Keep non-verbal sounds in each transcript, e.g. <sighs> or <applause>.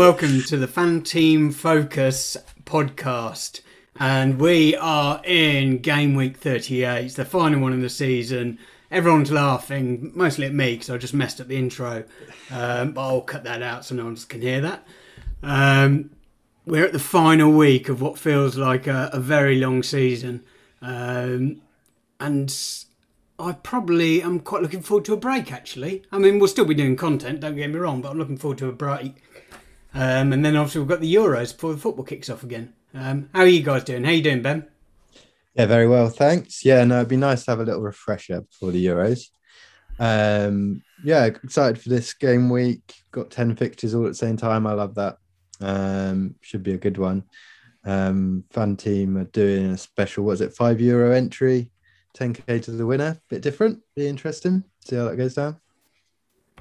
Welcome to the Fan Team Focus podcast. And we are in game week 38. It's the final one of the season. Everyone's laughing, mostly at me because I just messed up the intro. Um, but I'll cut that out so no one can hear that. Um, we're at the final week of what feels like a, a very long season. Um, and I probably am quite looking forward to a break. Actually, I mean we'll still be doing content. Don't get me wrong, but I'm looking forward to a break. Um, and then obviously we've got the Euros before the football kicks off again. Um, how are you guys doing? How you doing, Ben? Yeah, very well, thanks. Yeah, no, it'd be nice to have a little refresher before the Euros. Um, yeah, excited for this game week. Got ten fixtures all at the same time. I love that. Um, should be a good one. Um, fan team are doing a special. Was it five euro entry? 10k to the winner. Bit different. Be interesting. See how that goes down.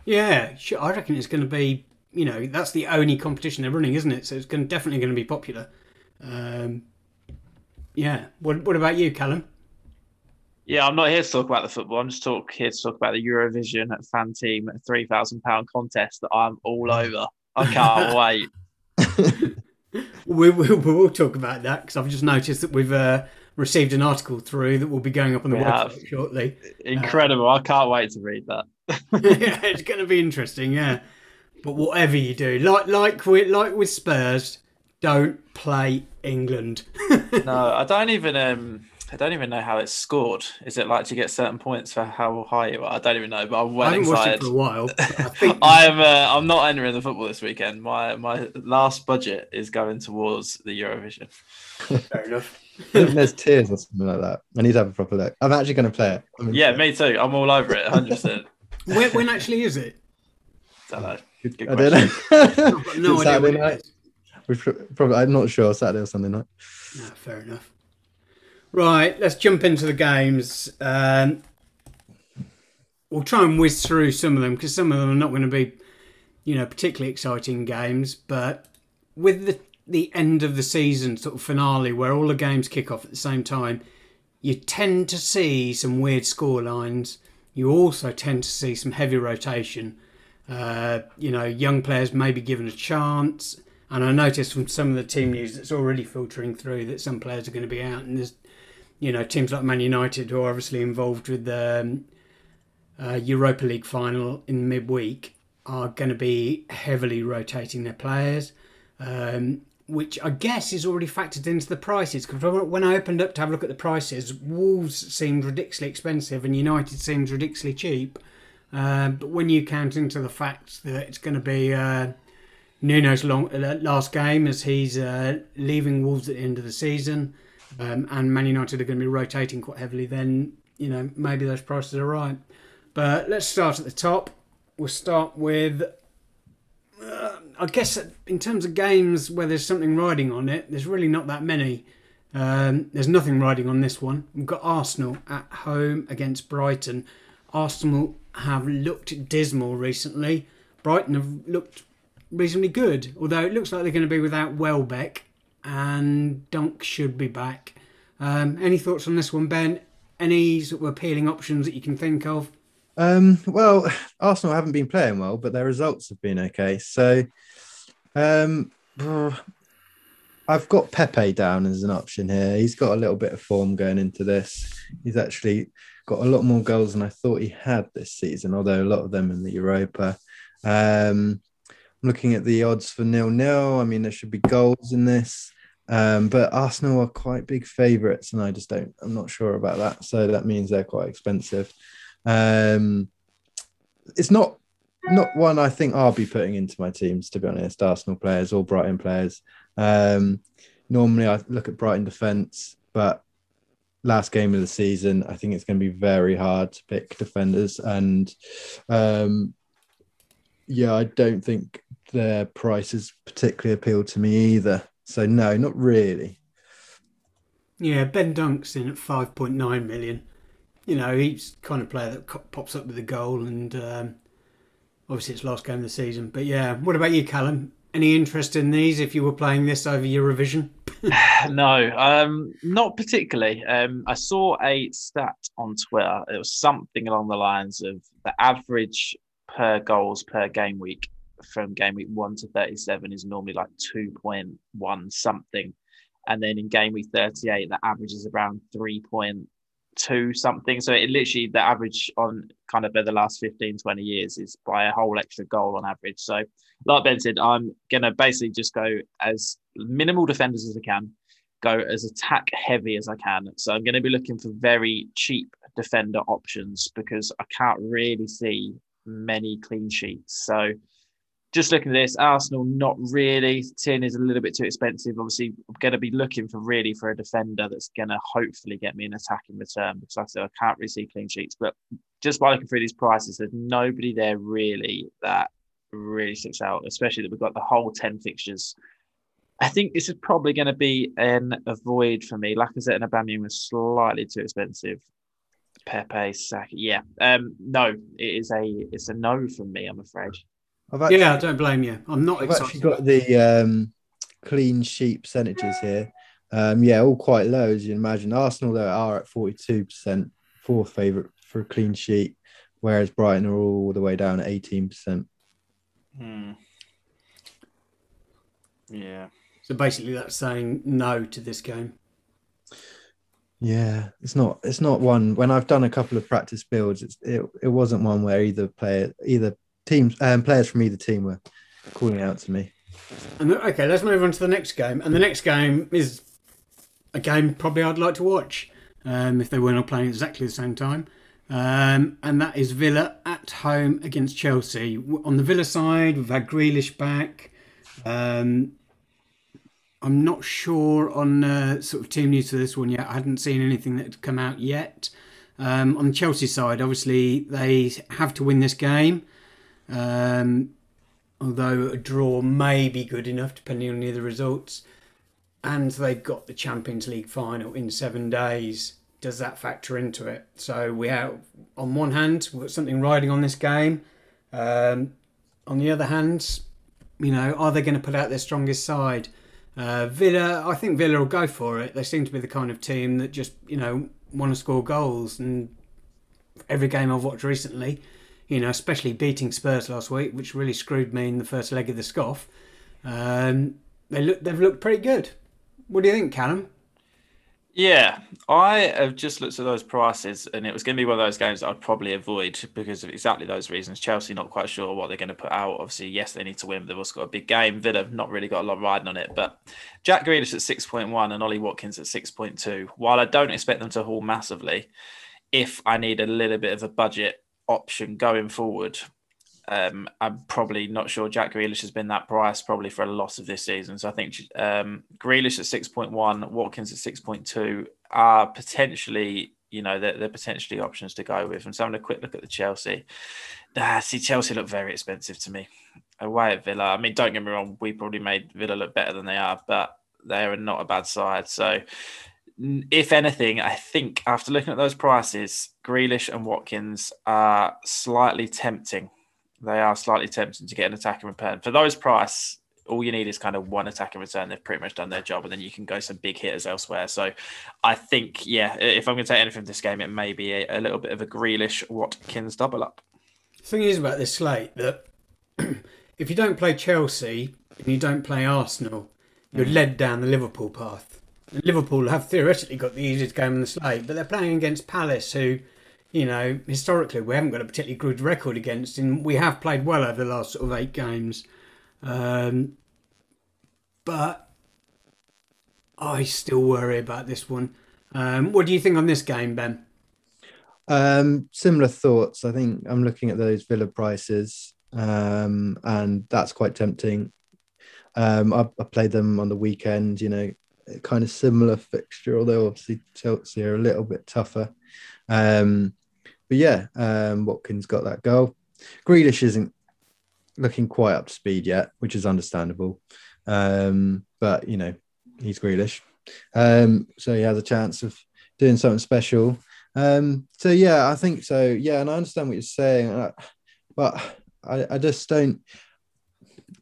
Yeah, sure. I reckon it's going to be. You know, that's the only competition they're running, isn't it? So it's going definitely going to be popular. Um, yeah. What What about you, Callum? Yeah, I'm not here to talk about the football. I'm just talk here to talk about the Eurovision fan team three thousand pound contest that I'm all <laughs> over. I can't <laughs> wait. <laughs> we, we, we will talk about that because I've just noticed that we've uh, received an article through that will be going up on the We website have. shortly. Incredible! I can't wait to read that. yeah, it's going to be interesting. Yeah, but whatever you do, like like with like with Spurs, don't play England. <laughs> No, I don't even um, I don't even know how it's scored. Is it like to get certain points for how high you are? I don't even know, but I'm well I haven't watched it for a while. I <laughs> think I'm uh, I'm not entering the football this weekend. My my last budget is going towards the Eurovision. fair enough. There's tears or something like that. I need to have a proper look. I'm actually going to play it. Yeah, interested. me too. I'm all over it, 100. percent When, when actually is it? Don't know. Good I don't know. I've no <laughs> Is idea. Saturday night? We've probably. I'm not sure. Saturday or Sunday night. No, fair enough. Right, let's jump into the games. Um, we'll try and whiz through some of them because some of them are not going to be, you know, particularly exciting games. But with the the end of the season sort of finale, where all the games kick off at the same time, you tend to see some weird score lines. You also tend to see some heavy rotation. Uh, you know, young players may be given a chance. And I noticed from some of the team news that's already filtering through that some players are going to be out. And there's, you know, teams like Man United who are obviously involved with the um, uh, Europa League final in midweek are going to be heavily rotating their players, um, which I guess is already factored into the prices. Because when I opened up to have a look at the prices, Wolves seemed ridiculously expensive and United seems ridiculously cheap. Um, but when you count into the fact that it's going to be uh, Nuno's long, uh, last game as he's uh, leaving Wolves at the end of the season, um, and Man United are going to be rotating quite heavily, then you know maybe those prices are right. But let's start at the top. We'll start with, uh, I guess, in terms of games where there's something riding on it, there's really not that many. Um, there's nothing riding on this one. We've got Arsenal at home against Brighton. Arsenal have looked dismal recently. Brighton have looked reasonably good, although it looks like they're going to be without Welbeck and Dunk should be back. Um, any thoughts on this one, Ben? Any sort of appealing options that you can think of? Um, well, Arsenal haven't been playing well, but their results have been okay. So, um, I've got Pepe down as an option here. He's got a little bit of form going into this. He's actually got a lot more goals than I thought he had this season, although a lot of them in the Europa. Um, I'm looking at the odds for nil nil. I mean, there should be goals in this. Um, but Arsenal are quite big favourites, and I just don't. I'm not sure about that. So that means they're quite expensive. Um, it's not not one I think I'll be putting into my teams. To be honest, Arsenal players or Brighton players. Um, normally, I look at Brighton defence, but last game of the season, I think it's going to be very hard to pick defenders, and um, yeah, I don't think their prices particularly appeal to me either. So no, not really. Yeah, Ben Dunk's in at 5.9 million. You know, he's kind of player that pops up with a goal, and um, obviously it's last game of the season. But yeah, what about you, Callum? Any interest in these if you were playing this over Eurovision? <laughs> no, um, not particularly. Um, I saw a stat on Twitter. It was something along the lines of the average per goals per game week from game week one to 37 is normally like 2.1 something. And then in game week 38, the average is around 3.2 something. So it literally, the average on kind of the last 15, 20 years is by a whole extra goal on average. So, like Ben said, I'm to basically just go as minimal defenders as I can, go as attack heavy as I can. So I'm to be looking for very cheap defender options because I can't really see many clean sheets. So just looking at this, Arsenal not really. Tin is a little bit too expensive. Obviously, I'm going to be looking for really for a defender that's going to hopefully get me an attacking return because I said I can't really see clean sheets. But just by looking through these prices, there's nobody there really that really sticks out. Especially that we've got the whole ten fixtures. I think this is probably going to be an avoid for me. Lacazette and Aubameyang was slightly too expensive. Pepe, Saka, yeah, um, no, it is a it's a no from me. I'm afraid. Actually, yeah, I don't blame you. I'm not I've excited. actually got the um, clean sheet percentages here. Um, yeah, all quite low as you imagine. Arsenal though are at forty two percent, fourth favourite for a clean sheet, whereas Brighton are all the way down at eighteen percent. Hmm. Yeah. So basically, that's saying no to this game. Yeah, it's not. It's not one. When I've done a couple of practice builds, it's, it it wasn't one where either player, either teams, um, players from either team were calling out to me. And okay, let's move on to the next game. And the next game is a game probably I'd like to watch um, if they weren't all playing exactly the same time. Um, and that is Villa at home against Chelsea. On the Villa side, we've had Grealish back. Um, I'm not sure on uh, sort of team news to this one yet. I hadn't seen anything that had come out yet. Um, on the Chelsea side, obviously they have to win this game. Um, although a draw may be good enough depending on the other results. And they've got the Champions League final in seven days. Does that factor into it? So we have, on one hand, we've got something riding on this game. Um, on the other hand, you know, are they going to put out their strongest side? Uh, Villa, I think Villa will go for it. They seem to be the kind of team that just, you know, want to score goals. And every game I've watched recently, you know, especially beating Spurs last week, which really screwed me in the first leg of the scoff. Um, they look, they've looked pretty good. What do you think, Callum? Yeah, I have just looked at those prices, and it was going to be one of those games I'd probably avoid because of exactly those reasons. Chelsea not quite sure what they're going to put out. Obviously, yes, they need to win, but they've also got a big game. Villa not really got a lot riding on it. But Jack Grealish at six point one and Ollie Watkins at six point two. While I don't expect them to haul massively, if I need a little bit of a budget option going forward, um, I'm probably not sure Jack Grealish has been that price probably for a lot of this season. So I think um, Grealish at 6.1, Watkins at 6.2 are potentially, you know, they're, they're potentially options to go with. And so I'm having a quick look at the Chelsea. Ah, see, Chelsea look very expensive to me. Away at Villa. I mean, don't get me wrong, we probably made Villa look better than they are, but they are not a bad side. So if anything, I think after looking at those prices, Grealish and Watkins are slightly tempting they are slightly tempting to get an attack and return. For those price, all you need is kind of one attack and return. They've pretty much done their job, and then you can go some big hitters elsewhere. So I think, yeah, if I'm going to take anything from this game, it may be a, a little bit of a Grealish Watkins double up. The thing is about this slate that <clears throat> if you don't play Chelsea and you don't play Arsenal, you're mm. led down the Liverpool path. Liverpool have theoretically got the easiest game in the slate, but they're playing against Palace, who you know, historically we haven't got a particularly good record against, and we have played well over the last sort of eight games. Um, but I still worry about this one. Um, what do you think on this game, Ben? Um, similar thoughts. I think I'm looking at those Villa prices, um, and that's quite tempting. Um, I, I played them on the weekend. You know, kind of similar fixture, although obviously Chelsea are a little bit tougher. Um, but yeah, um, Watkins got that goal. Grealish isn't looking quite up to speed yet, which is understandable. Um, but you know, he's Grealish, um, so he has a chance of doing something special. Um, so yeah, I think so. Yeah, and I understand what you're saying, but I, I just don't.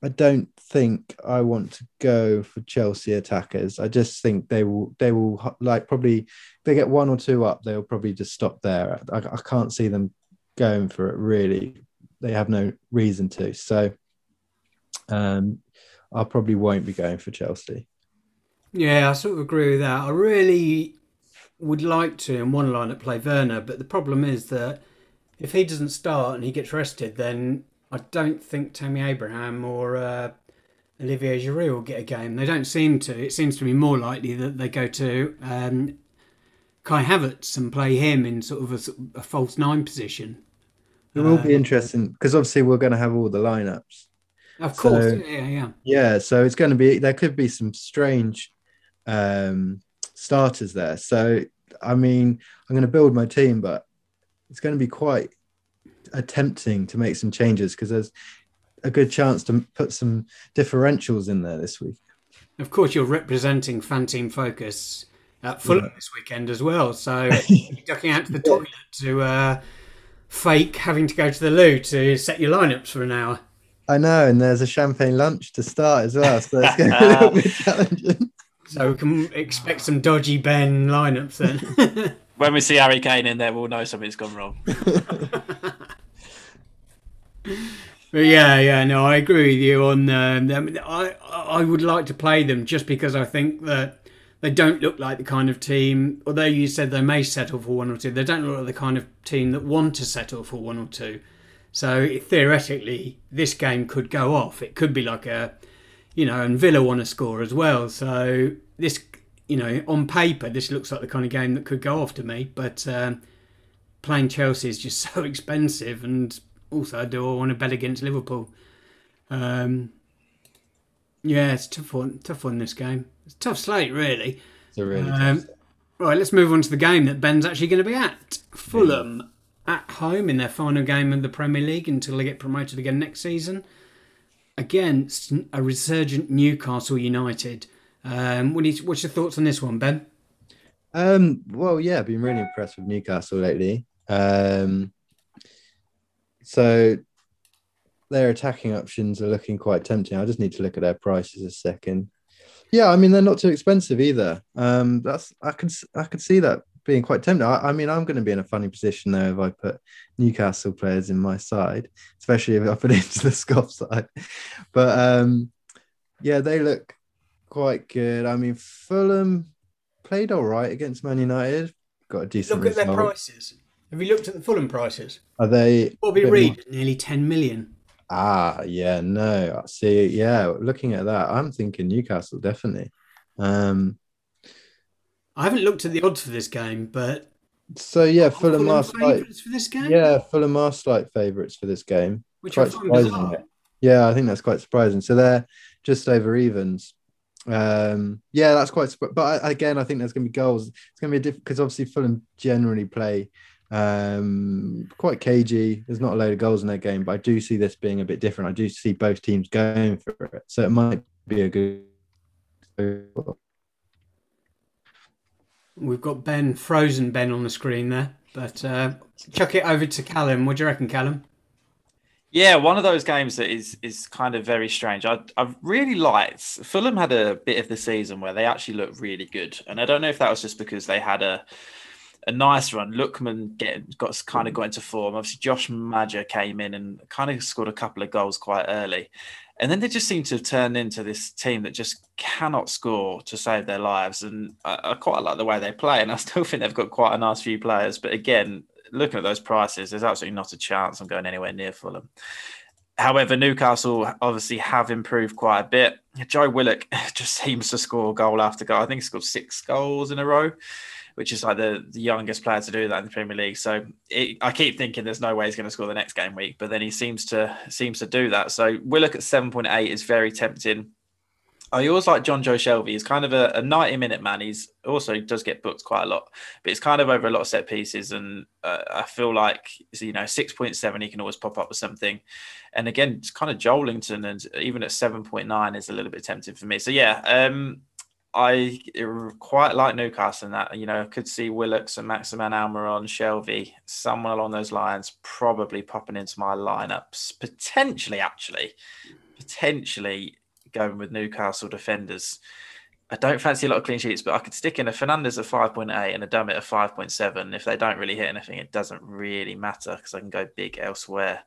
I don't think I want to go for Chelsea attackers. I just think they will. They will like probably. If they get one or two up, they'll probably just stop there. I, I can't see them going for it. Really, they have no reason to. So, um, I probably won't be going for Chelsea. Yeah, I sort of agree with that. I really would like to in one line at play Werner, but the problem is that if he doesn't start and he gets rested, then I don't think Tammy Abraham or uh, Olivier Giroud will get a game. They don't seem to. It seems to be more likely that they go to um, Kai Havertz and play him in sort of a, a false nine position. It will be interesting because obviously we're going to have all the lineups. Of course, yeah, yeah. Yeah, so it's going to be there could be some strange um, starters there. So I mean, I'm going to build my team, but it's going to be quite attempting to make some changes because there's a good chance to put some differentials in there this week. Of course, you're representing Fan Team Focus at Fulham Yeah. this weekend as well. So <laughs> ducking out to the toilet to uh, fake having to go to the loo to set your lineups for an hour. I know, and there's a champagne lunch to start as well, so it's going to be a little bit <laughs> challenging. So we can expect some dodgy Ben lineups then. <laughs> When we see Harry Kane in there, we'll know something's gone wrong. <laughs> But yeah, yeah, no, I agree with you on um, them. I I would like to play them just because I think that they don't look like the kind of team. Although you said they may settle for one or two, they don't look like the kind of team that want to settle for one or two. So theoretically, this game could go off. It could be like a, you know, and Villa want to score as well. So this, you know, on paper, this looks like the kind of game that could go off to me. But um, playing Chelsea is just <laughs> so expensive, and also I do I want to bet against Liverpool? Um, yeah, it's tough one. Tough one. This game. It's a tough slate, really. It's a really Um, tough- Right, let's move on to the game that Ben's actually going to be at. Fulham at home in their final game of the Premier League until they get promoted again next season against a resurgent Newcastle United. Um, what's your thoughts on this one, Ben? Um, well, yeah, I've been really impressed with Newcastle lately. Um, so their attacking options are looking quite tempting. I just need to look at their prices a second. Yeah, I mean they're not too expensive either. Um, that's I can I could see that being quite tempting. I, I mean I'm going to be in a funny position though if I put Newcastle players in my side, especially if I put it <laughs> into the Scoff side. But um, yeah, they look quite good. I mean Fulham played all right against Man United. Got a decent Look at their prices. Have you looked at the Fulham prices? Are they Bobby Reid, nearly 10 million. Ah, yeah, no. See, yeah, looking at that, I'm thinking Newcastle definitely. Um, I haven't looked at the odds for this game, but so yeah, Fulham are favourites for this game? Yeah, Fulham are slight favourites for this game. which quite surprising. Yeah, I think that's quite surprising. So they're just over evens. Um, yeah, that's quite. But again, I think there's going to be goals. It's going to be a different because obviously Fulham generally play um, quite cagey. There's not a load of goals in their game, but I do see this being a bit different. I do see both teams going for it, so it might be a good. We've got Ben, frozen Ben on the screen there. But uh, chuck it over to Callum. What do you reckon, Callum? Yeah, one of those games that is is kind of very strange. I I really liked Fulham had a bit of the season where they actually looked really good, and I don't know if that was just because they had a a nice run. Lookman got kind of got into form. Obviously, Josh Maja came in and kind of scored a couple of goals quite early, and then they just seem to have turned into this team that just cannot score to save their lives. And I, I quite like the way they play, and I still think they've got quite a nice few players. But again, looking at those prices, there's absolutely not a chance I'm going anywhere near Fulham. However, Newcastle obviously have improved quite a bit. Joe Willock <laughs> just seems to score goal after goal. I think he's got six goals in a row, which is like the, the youngest player to do that in the Premier League. So it, I keep thinking there's no way he's going to score the next game week, but then he seems to seems to do that. So Willock at 7.8 is very tempting. I always like Jonjo Shelvey. He's kind of a, a 90 minute man. He's also does get booked quite a lot, but it's kind of over a lot of set pieces. And uh, I feel like, you know, 6.7, he can always pop up with something. And again, it's kind of Joelinton and even at 7.9 is a little bit tempting for me. So yeah, um, I quite like Newcastle in that. You know, I could see Willocks and Maximin Almiron, Shelby, someone along those lines probably popping into my lineups. Potentially, actually, potentially going with Newcastle defenders. I don't fancy a lot of clean sheets, but I could stick in a Fernandes at 5.8 and a Dummett at 5.7. If they don't really hit anything, it doesn't really matter because I can go big elsewhere.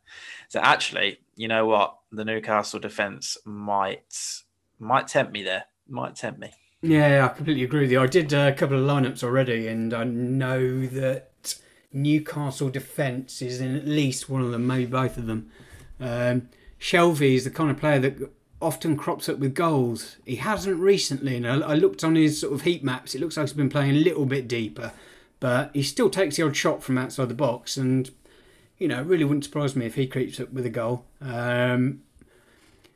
So actually, you know what? The Newcastle defence might might tempt me there. Might tempt me. Yeah, I completely agree with you. I did a couple of lineups already, and I know that Newcastle defence is in at least one of them, maybe both of them. Um, Shelvey is the kind of player that often crops up with goals. He hasn't recently, and I, I looked on his sort of heat maps. It looks like he's been playing a little bit deeper, but he still takes the odd shot from outside the box, and you know, it really wouldn't surprise me if he creeps up with a goal. Um,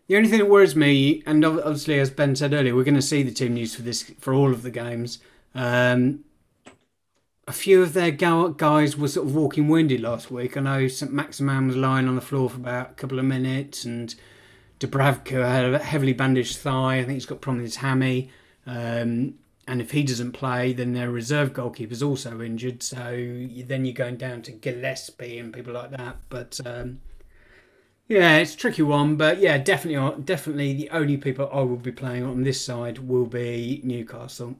the only thing that worries me, and obviously, as Ben said earlier, we're going to see the team news for this for all of the games. Um, a few of their guys were sort of walking wounded last week. I know St. Maximin was lying on the floor for about a couple of minutes, and Dubravka had a heavily bandaged thigh. I think he's got problem with his hammy. Um, and if he doesn't play, then their reserve goalkeeper's also injured. So then you're going down to Gillespie and people like that. But um, yeah, it's a tricky one. But yeah, definitely, definitely the only people I will be playing on this side will be Newcastle.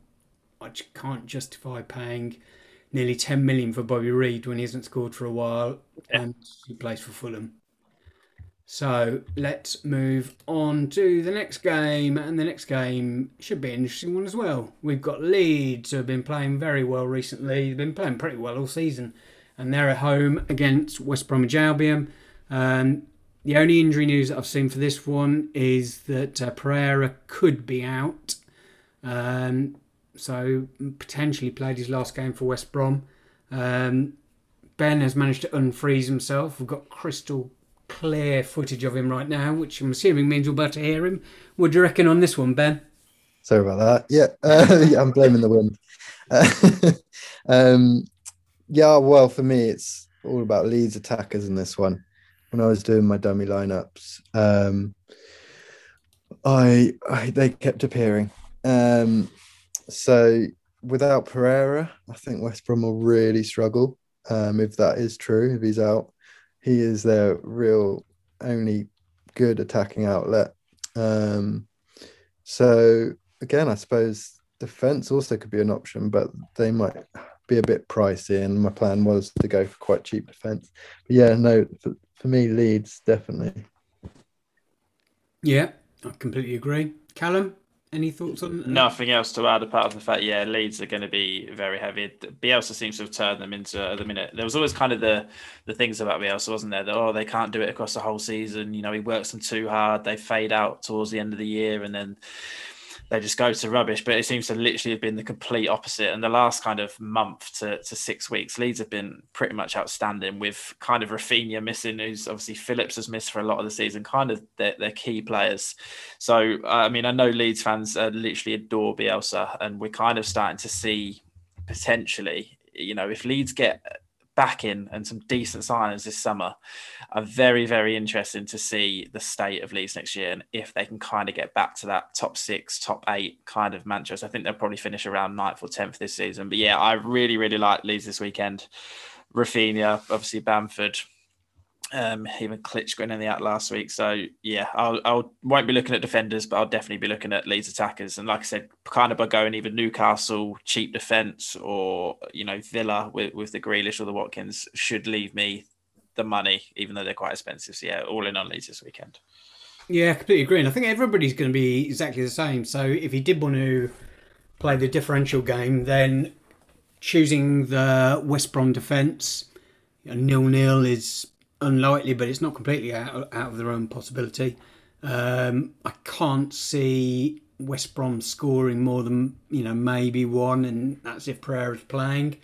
I can't justify paying nearly 10 million for Bobby Reid when he hasn't scored for a while and he plays for Fulham. So let's move on to the next game, and the next game should be an interesting one as well. We've got Leeds who have been playing very well recently. They've been playing pretty well all season, and they're at home against West Bromwich Albion. Um, the only injury news that I've seen for this one is that uh, Pereira could be out, um, so potentially played his last game for West Brom. Um, ben has managed to unfreeze himself. We've got crystal clear footage of him right now, which I'm assuming means we're about to hear him. What do you reckon on this one, Ben? Sorry about that. Yeah, <laughs> uh, yeah I'm blaming the wind. Uh, <laughs> um, yeah, well, for me, it's all about Leeds attackers in this one. When I was doing my dummy lineups, um, I, I they kept appearing. Um, so without Pereira, I think West Brom will really struggle. Um, if that is true, if he's out, he is their real only good attacking outlet. Um, so again, I suppose defense also could be an option, but they might be a bit pricey. And my plan was to go for quite cheap defense. But yeah, no, for, for me, Leeds definitely. Yeah, I completely agree. Callum, any thoughts on uh, nothing else to add apart from the fact, yeah, Leeds are going to be very heavy. Bielsa seems to have turned them into at the minute. There was always kind of the the things about Bielsa, wasn't there? That oh, they can't do it across the whole season. You know, he works them too hard. They fade out towards the end of the year, and then they just go to rubbish. But it seems to literally have been the complete opposite. And the last kind of month to, to six weeks, Leeds have been pretty much outstanding with kind of Raphinha missing, who's obviously Phillips has missed for a lot of the season, kind of their, their key players. So, I mean, I know Leeds fans uh, literally adore Bielsa, and we're kind of starting to see potentially, you know, if Leeds get back in and some decent signings this summer are very, very interesting to see the state of Leeds next year and if they can kind of get back to that top six, top eight kind of Manchester. I think they'll probably finish around ninth or tenth this season. But yeah, I really, really like Leeds this weekend. Raphinha, obviously Bamford, um, even Klich going in the out last week. So yeah, I'll, I'll won't be looking at defenders, but I'll definitely be looking at Leeds attackers. And like I said, kind of by going either Newcastle cheap defence or you know Villa with, with the Grealish or the Watkins should leave me the money, even though they're quite expensive. So yeah, all in on Leeds this weekend. Yeah, I completely agree. And I think everybody's going to be exactly the same. So if you did want to play the differential game, then choosing the West Brom defence, nil nil is unlikely, but it's not completely out, out of the realm possibility. Um, I can't see West Brom scoring more than you know maybe one, and that's if Pereira's playing.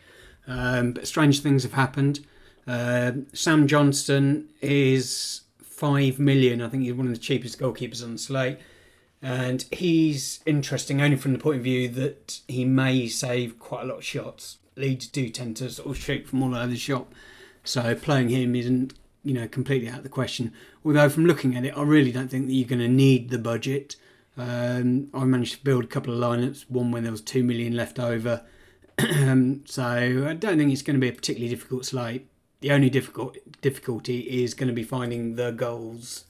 Um, but strange things have happened. Uh, Sam Johnstone is five million. I think he's one of the cheapest goalkeepers on the slate, and he's interesting only from the point of view that he may save quite a lot of shots. Leeds do tend to sort of shoot from all over the shop, so playing him isn't you know, completely out of the question. Although from looking at it, I really don't think that you're going to need the budget. Um, I managed to build a couple of lineups, one when there was two million left over. <clears throat> so I don't think it's going to be a particularly difficult slate. The only difficult difficulty is going to be finding the goals.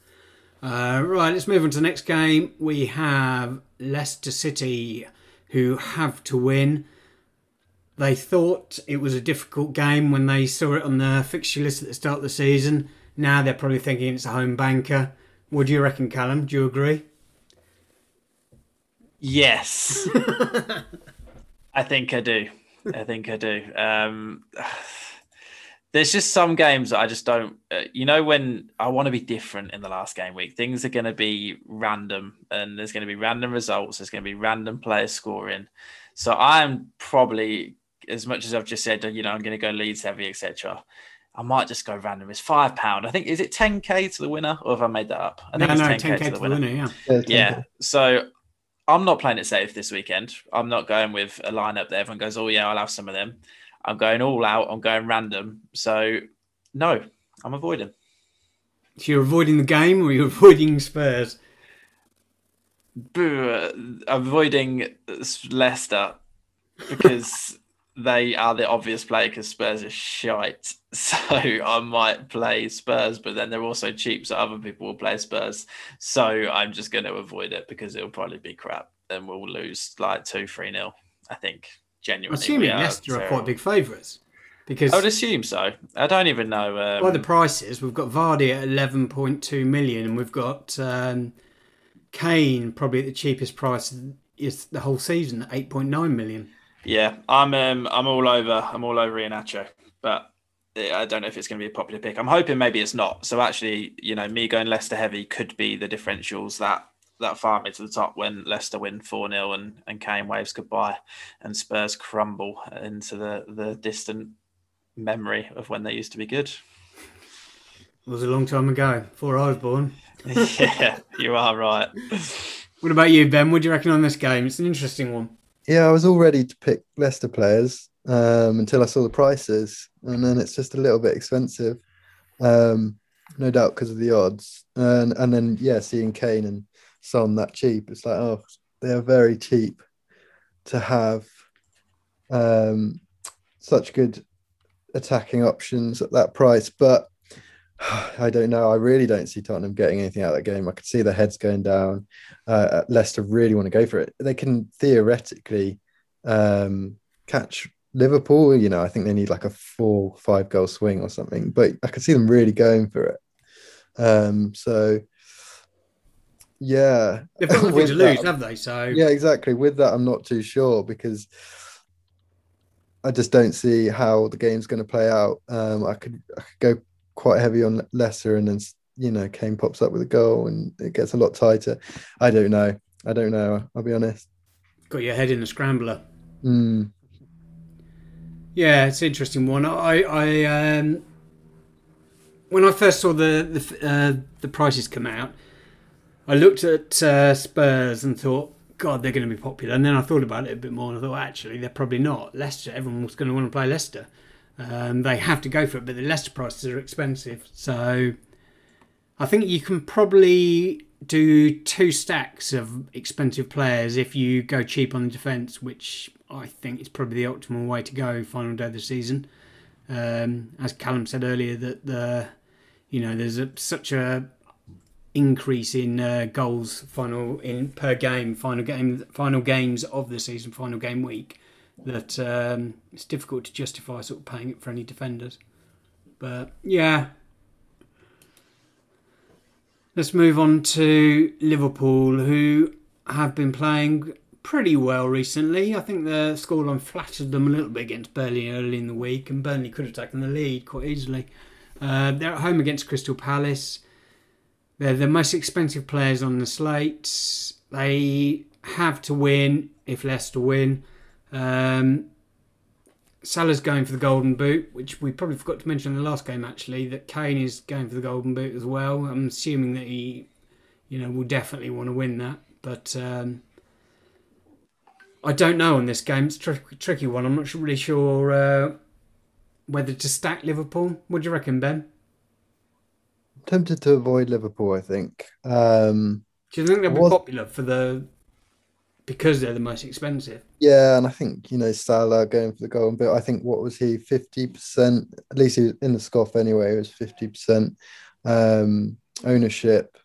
Uh, right, let's move on to the next game. We have Leicester City who have to win. They thought it was a difficult game when they saw it on the fixture list at the start of the season. Now they're probably thinking it's a home banker. What do you reckon, Callum? Do you agree? Yes. <laughs> I think I do. I think I do. Um, there's just some games that I just don't. Uh, you know, when I want to be different in the last game week, things are going to be random, and there's going to be random results. There's going to be random players scoring. So I'm probably, as much as I've just said, you know, I'm going to go Leeds heavy, etc. I might just go random. It's five pound. I think is it 10k to the winner, or have I made that up? I think no, it's no, 10k, 10K to the winner. winner yeah. Yeah. So I'm not playing it safe this weekend. I'm not going with a lineup that everyone goes, oh yeah, I'll have some of them. I'm going all out. I'm going random. So no, I'm avoiding. So you're avoiding the game, or you're <laughs> avoiding Spurs? Uh, avoiding Leicester because they are the obvious play because Spurs are shite. <laughs> So I might play Spurs, but then they're also cheap, so other people will play Spurs. So I'm just going to avoid it because it'll probably be crap. and we'll lose like two, three nil. I think genuinely. Assuming Leicester are, are quite big favourites. Because I would assume so. I don't even know. Um, by the prices, we've got Vardy at 11.2 million, and we've got um, Kane probably at the cheapest price is the whole season, 8.9 million. Yeah, I'm um, I'm all over. I'm all over Iheanacho, but I don't know if it's going to be a popular pick. I'm hoping maybe it's not. So actually, you know, me going Leicester heavy could be the differentials that that far me to the top when Leicester win 4 0 and, and Kane waves goodbye and Spurs crumble into the, the distant memory of when they used to be good. It was a long time ago, before I was born. <laughs> yeah, you are right. What about you, Ben? What do you reckon on this game? It's an interesting one. Yeah, I was all ready to pick Leicester players um, until I saw the prices, and then it's just a little bit expensive, um, no doubt because of the odds. And and then yeah, seeing Kane and Son that cheap, it's like oh, they are very cheap to have um, such good attacking options at that price. But I don't know. I really don't see Tottenham getting anything out of that game. I could see the heads going down. Uh, Leicester really want to go for it. They can theoretically um, catch Liverpool. You know, I think they need like a four, five goal swing or something. But I could see them really going for it. Um, so yeah, they've got nothing <laughs> to lose, that, have they? So yeah, exactly. With that, I'm not too sure because I just don't see how the game's going to play out. Um, I could I could go quite heavy on Leicester, and then you know Kane pops up with a goal, and it gets a lot tighter. I don't know. I don't know. I'll be honest. Got your head in a scrambler. Mm. Yeah, it's an interesting one. I, I um, when I first saw the the, uh, the prices come out, I looked at uh, Spurs and thought, God, they're going to be popular. And then I thought about it a bit more and I thought, actually, they're probably not. Leicester, everyone's going to want to play Leicester. Um, they have to go for it, but the Leicester prices are expensive. So I think you can probably do two stacks of expensive players if you go cheap on the defence, which I think is probably the optimal way to go final day of the season. Um, as Callum said earlier, that the you know there's a, such a increase in uh, goals final in per game final game final games of the season final game week that um, it's difficult to justify sort of paying it for any defenders. But yeah, let's move on to Liverpool, who have been playing pretty well recently. I think the scoreline flattered them a little bit against Burnley early in the week, and Burnley could have taken the lead quite easily. Uh, they're at home against Crystal Palace. They're the most expensive players on the slate. They have to win if Leicester win. Um, Salah's going for the golden boot, which we probably forgot to mention in the last game. Actually, that Kane is going for the golden boot as well. I'm assuming that he, you know, will definitely want to win that. But um, I don't know on this game. It's a tr- tricky one. I'm not really sure uh, whether to stack Liverpool. What do you reckon, Ben? tempted to avoid Liverpool. I think. Um, do you think they'll be was... popular for the because they're the most expensive. Yeah, and I think you know Salah going for the golden boot. I think what was he fifty percent? At least he was in the scoff anyway. It was fifty percent um, ownership.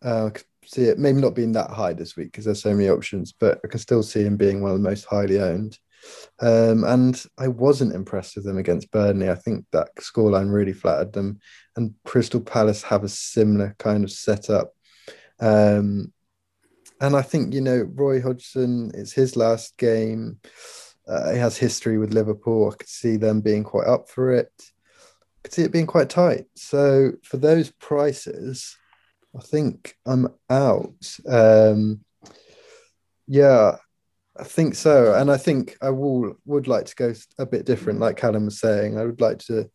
Uh, see it maybe not being that high this week because there's so many options, but I can still see him being one of the most highly owned. Um, and I wasn't impressed with them against Burnley. I think that scoreline really flattered them. And Crystal Palace have a similar kind of setup. Um, and I think, you know, Roy Hodgson, it's his last game. Uh, he has history with Liverpool. I could see them being quite up for it. I could see it being quite tight. So for those prices, I think I'm out. Um, yeah, I think so, and I think I will would like to go a bit different, like Callum was saying. I would like to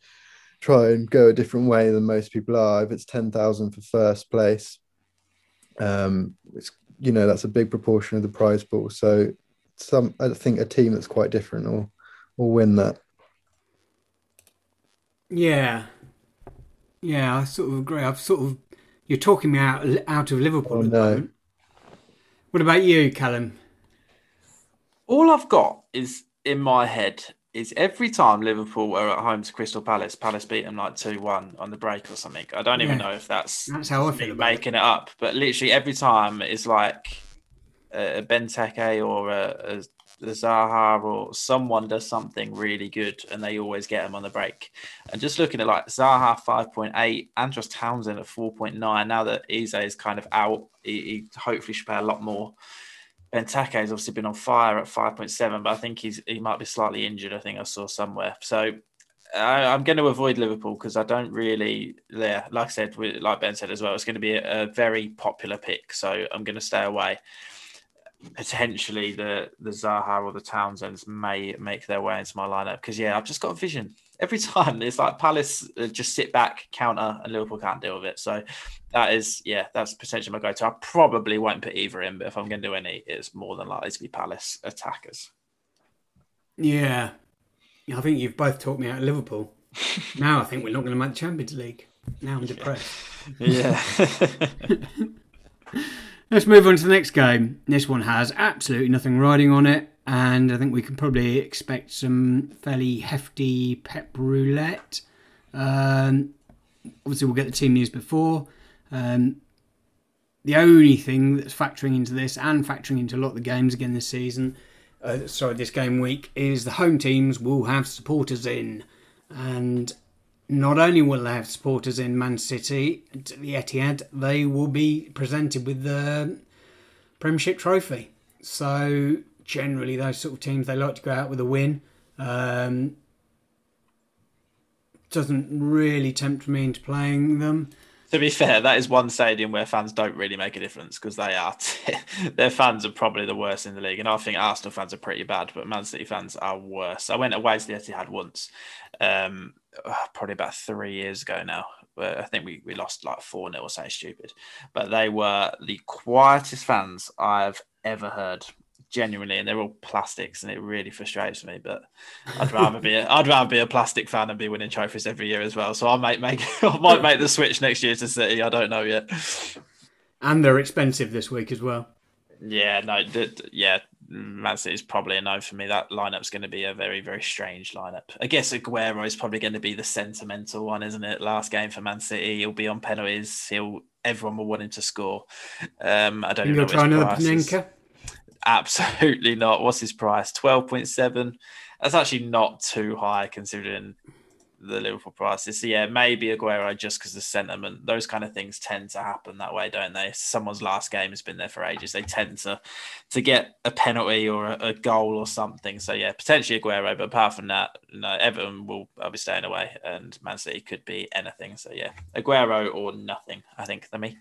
try and go a different way than most people are. If it's ten thousand for first place, um, it's you know that's a big proportion of the prize pool. So some I think a team that's quite different will will win that. Yeah, yeah, I sort of agree. I've sort of you're talking me out out of Liverpool. Oh, no. What about you, Callum? All I've got is in my head is every time Liverpool are at home to Crystal Palace, Palace beat them like 2 1 on the break or something. I don't even Yeah. know if that's, That's how I feel about making it. up, but literally every time it's like a, Benteke or a, a, a Zaha or someone does something really good and they always get them on the break. And just looking at like Zaha 5.8, Andros Townsend at 4.9, now that Eze is kind of out, he, he hopefully should pay a lot more. Benteke has obviously been on fire at 5.7, but I think he's he might be slightly injured. I think I saw somewhere. So I, I'm going to avoid Liverpool because I don't really. Yeah, like I said, like Ben said as well, it's going to be a, a very popular pick. So I'm going to stay away. Potentially the the Zaha or the Townsends may make their way into my lineup because yeah, I've just got a vision every time. It's like Palace uh, just sit back, counter, and Liverpool can't deal with it. So that is yeah, that's potentially my go-to. I probably won't put either in, but if I'm going to do any, it's more than likely to be Palace attackers. Yeah, I think you've both talked me out of Liverpool. <laughs> now I think we're not going to make the Champions League. Now I'm depressed. Yeah. <laughs> <laughs> Let's move on to the next game. This one has absolutely nothing riding on it, and I think we can probably expect some fairly hefty pep roulette. Um, obviously, we'll get the team news before. Um, the only thing that's factoring into this and factoring into a lot of the games again this season, uh, sorry, this game week, is the home teams will have supporters in. And not only will they have supporters in Man City at the Etihad, they will be presented with the Premiership trophy. So generally, those sort of teams they like to go out with a win. Um, doesn't really tempt me into playing them. to be fair, that is one stadium where fans don't really make a difference because they are <laughs> their fans are probably the worst in the league, and I think Arsenal fans are pretty bad, but Man City fans are worse. I went away to the Etihad once, um, Uh, probably about three years ago now. I think we, we lost like 4 0 or something stupid. But they were the quietest fans I've ever heard. Genuinely, and they're all plastics, and it really frustrates me. But I'd rather be a, <laughs> I'd rather be a plastic fan and be winning trophies every year as well. So I might make <laughs> I might make the switch next year to City. I don't know yet. And they're expensive this week as well. Yeah, no, th- yeah, Man City is probably a no for me. That lineup's going to be a very, very strange lineup. I guess Aguero is probably going to be the sentimental one, isn't it? Last game for Man City, he'll be on penalties. He'll everyone will want him to score. Um, I don't And even you'll know try what his another. Panenka. Absolutely not. What's his price? Twelve point seven. That's actually not too high considering the Liverpool prices. So yeah, maybe Aguero just because the sentiment. Those kind of things tend to happen that way, don't they? Someone's last game has been there for ages. They tend to to get a penalty or a, a goal or something. So yeah, potentially Aguero. But apart from that, no, Everton will I'll be staying away, and Man City could be anything. So yeah, Aguero or nothing. I think for me.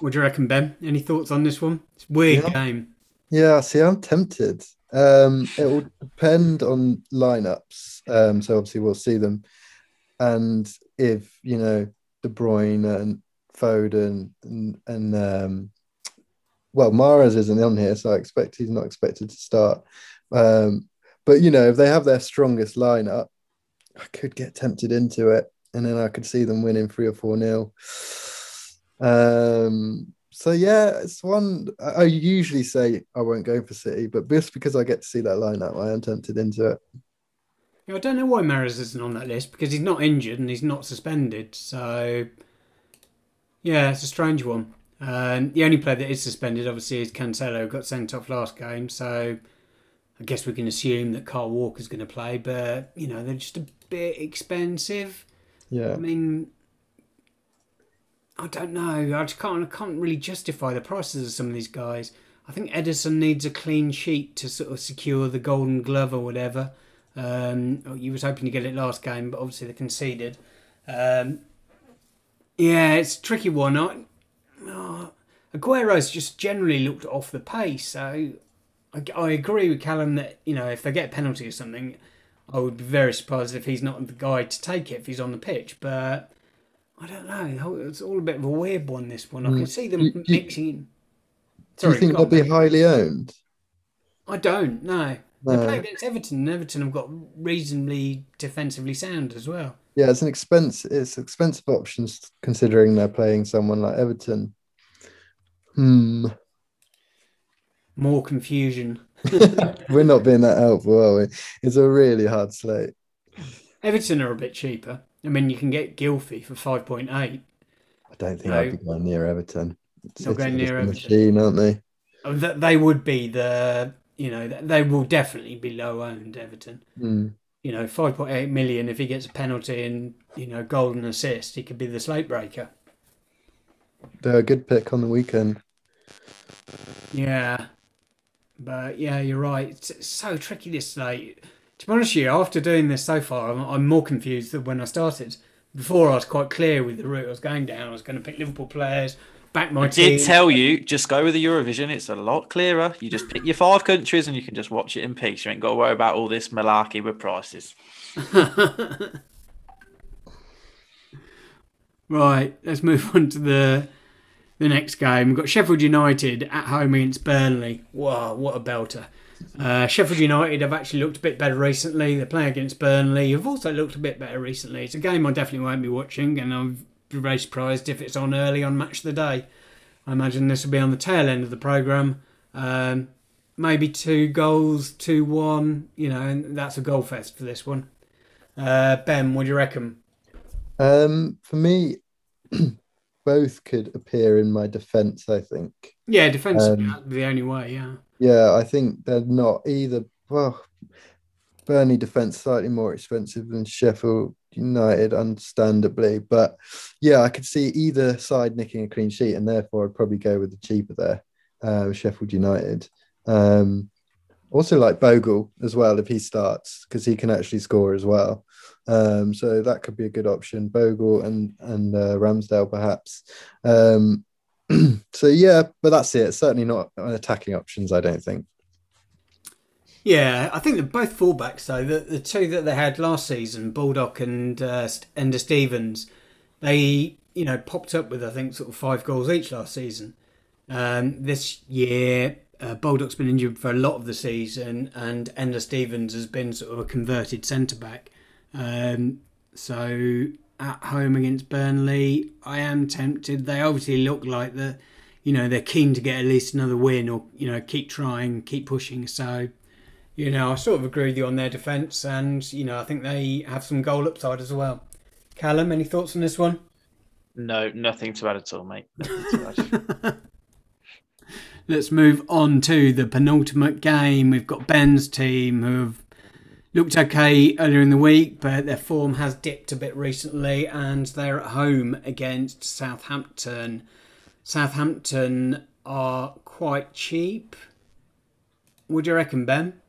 What do you reckon, Ben? Any thoughts on this one? It's a weird Yeah. game. Yeah, see, I'm tempted. Um, it will depend on lineups. Um, so obviously we'll see them, and if you know De Bruyne and Foden and, and um, well, Mahrez isn't on here, so I expect he's not expected to start. Um, but you know, if they have their strongest lineup, I could get tempted into it, and then I could see them winning three or four nil. Um, so yeah, it's one I usually say I won't go for City, but just because I get to see that lineup, I am tempted into it. Yeah, I don't know why Mahrez isn't on that list because he's not injured and he's not suspended. So, yeah, it's a strange one. Um, the only player that is suspended, obviously, is Cancelo. Got sent off last game, so I guess we can assume that Kyle Walker's going to play. But you know, they're just a bit expensive. Yeah. I mean, I don't know. I just can't. I can't really justify the prices of some of these guys. I think Ederson needs a clean sheet to sort of secure the Golden Glove or whatever. Um, you was hoping to get it last game, but obviously they conceded. Um, yeah, it's tricky one. I, oh, Aguero's just generally looked off the pace, so I, I agree with Callum that you know if they get a penalty or something, I would be very surprised if he's not the guy to take it if he's on the pitch. But I don't know. It's all a bit of a weird one. This one, I can see them You- you- mixing. Do you think they'll be highly owned? I don't. No, They play against Everton. And Everton have got reasonably defensively sound as well. Yeah, it's an expense. It's expensive options considering they're playing someone like Everton. Hmm. More confusion. <laughs> We're not being that helpful, are we? It's a really hard slate. Everton are a bit cheaper. I mean, you can get Gylfi for five point eight. I don't think No. I'd be going near Everton. Not going near a Everton. Machine, aren't they? Oh, th- They would be the, you know, they will definitely be low owned, Everton. Hmm. You know, 5.8 million, if he gets a penalty and, you know, golden assist, he could be the slate breaker. They're a good pick on the weekend. Yeah. But yeah, you're right. It's, it's so tricky this slate. To be honest with you, after doing this so far, I'm, I'm more confused than when I started. Before, I was quite clear with the route I was going down. I was going to pick Liverpool players, back my team. I did tell you, just go with the Eurovision. It's a lot clearer. You just pick your five countries and you can just watch it in peace. You ain't got to worry about all this malarkey with prices. <laughs> Right, let's move on to the the next game. We've got Sheffield United at home against Burnley. Wow, what a belter. Uh, Sheffield United have actually looked a bit better recently. They're playing against Burnley, who've also looked a bit better recently. It's a game I definitely won't be watching, and I'm very surprised if it's on early on Match of the Day. I imagine this will be on the tail end of the programme. Um, maybe two goals, 2 1, you know, and that's a goal fest for this one. Uh, ben, what do you reckon? Um, for me, <clears throat> both could appear in my defence. I think. Yeah, defence Um, the only way. Yeah, Yeah, I think they're not either. Well, Burnley defence slightly more expensive than Sheffield United, understandably. But yeah, I could see either side nicking a clean sheet, and therefore I'd probably go with the cheaper there, uh, Sheffield United. Um, also like Bogle as well if he starts because he can actually score as well. Um, so that could be a good option. Bogle and and uh, Ramsdale perhaps. Um, <clears throat> so yeah, but that's it. Certainly not attacking options. I don't think. yeah. I think they're both fullbacks though. The the two that they had last season, Baldock and uh, Enda Stevens, they you know popped up with I think sort of five goals each last season. Um, this year, uh, Baldock's been injured for a lot of the season, and Enda Stevens has been sort of a converted centre back. Um, so at home against Burnley, I am tempted. They obviously look like the, you know, they're keen to get at least another win or you know keep trying, keep pushing. So, you know, I sort of agree with you on their defence, and you know I think they have some goal upside as well. Callum, any thoughts on this one? No, nothing to add at all, mate. Nothing to add. <laughs> Let's move on to the penultimate game. We've got Ben's team who have looked okay earlier in the week, but their form has dipped a bit recently, and they're at home against Southampton. Southampton are quite cheap. Do you reckon, Ben?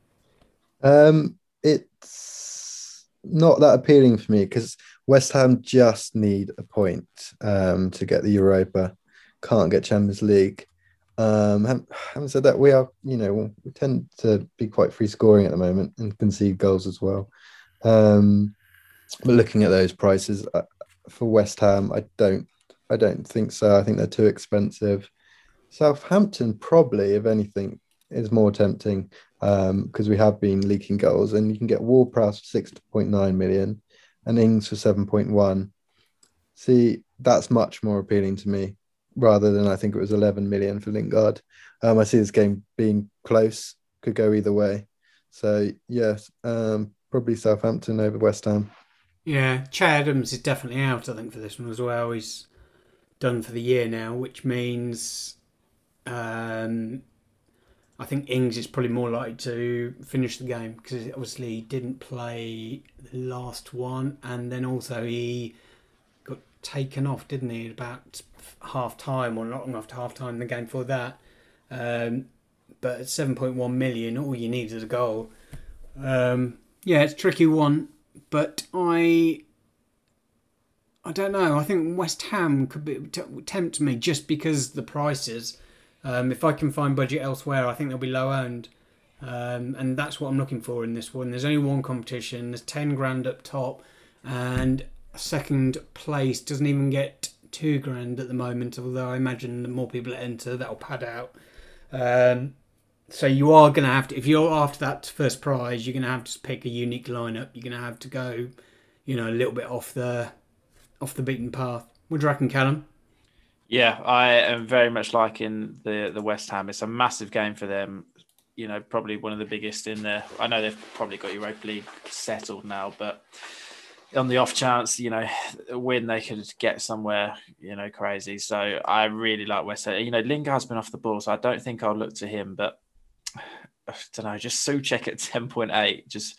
Um, it's not that appealing for me because West Ham just need a point um, to get the Europa. Can't get Champions League. Um, hav- having said that, we are, you know, we tend to be quite free scoring at the moment and concede goals as well. Um, but looking at those prices uh, for West Ham, I don't, I don't think so. I think they're too expensive. Southampton probably, if anything, is more tempting because we have been leaking goals, and you can get Ward-Prowse for six point nine million and Ings for seven point one. See, that's much more appealing to me rather than I think it was eleven million for Lingard. Um, I see this game being close, could go either way. So yes, um, probably Southampton over West Ham. Yeah, Che Adams is definitely out, I think, for this one as well. He's done for the year now, which means um, I think Ings is probably more likely to finish the game because obviously he didn't play the last one, and then also he taken off, didn't he, about half time or not long after half time the game for that. Um, but at 7.1 million, all you need is a goal. Um, yeah, it's tricky one, but I I don't know. I think West Ham could be, t- tempt me just because the prices. Um, if I can find budget elsewhere, I think they'll be low owned. Um, and that's what I'm looking for in this one. There's only one competition. There's 10 grand up top, and second place doesn't even get two grand at the moment. Although I imagine the more people that enter, that'll pad out. Um, so you are going to have to, if you're after that first prize, you're going to have to pick a unique lineup. You're going to have to go, you know, a little bit off the off the beaten path. What do you reckon, Callum? Yeah, I am very much liking the the West Ham. It's a massive game for them. You know, probably one of the biggest in there. I know they've probably got Europa League settled now, but on the off chance, you know, win they could get somewhere, you know, crazy. So I really like West. You know, Lingard's been off the ball, so I don't think I'll look to him. But <sighs> I don't know, just Soucek at <laughs> ten point eight, just